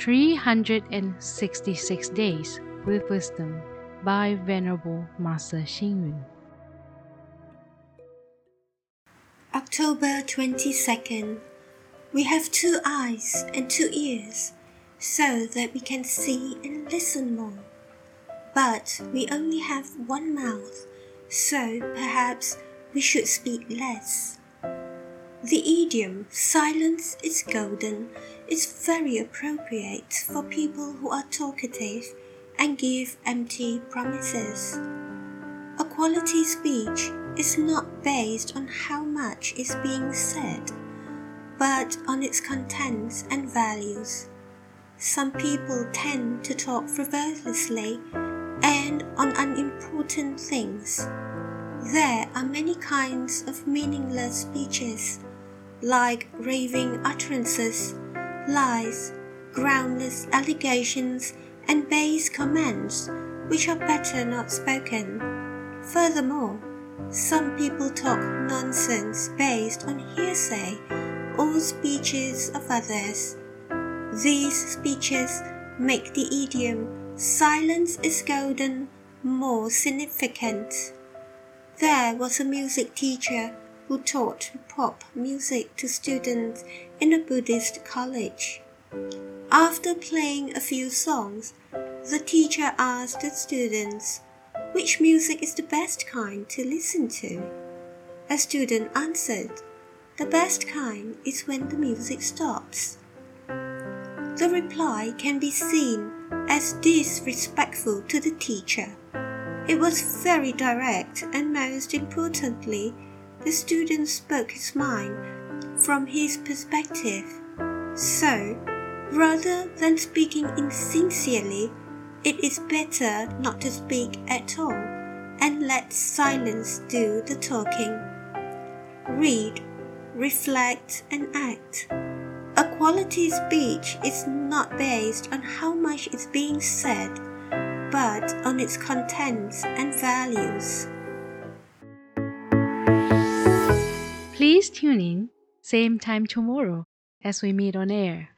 366 Days with Wisdom by Venerable Master Hsing Yun. October 22nd. We have two eyes and two ears so that we can see and listen more. But we only have one mouth, so perhaps we should speak less. The idiom silence is golden is very appropriate for people who are talkative and give empty promises. A quality speech is not based on how much is being said, but on its contents and values. Some people tend to talk frivolously and on unimportant things. There are many kinds of meaningless speeches like raving utterances, lies, groundless allegations, and base comments, which are better not spoken. Furthermore, some people talk nonsense based on hearsay or speeches of others. These speeches make the idiom silence is golden more significant. There was a music teacher who taught pop music to students in a Buddhist college. After playing a few songs, the teacher asked the students which music is the best kind to listen to. A student answered, The best kind is when the music stops. The reply can be seen as disrespectful to the teacher. It was very direct and most importantly, the student spoke his mind from his perspective. So, rather than speaking insincerely, it is better not to speak at all and let silence do the talking. Read, reflect, and act. A quality speech is not based on how much is being said, but on its contents and values. Please tune in, same time tomorrow as we meet on air.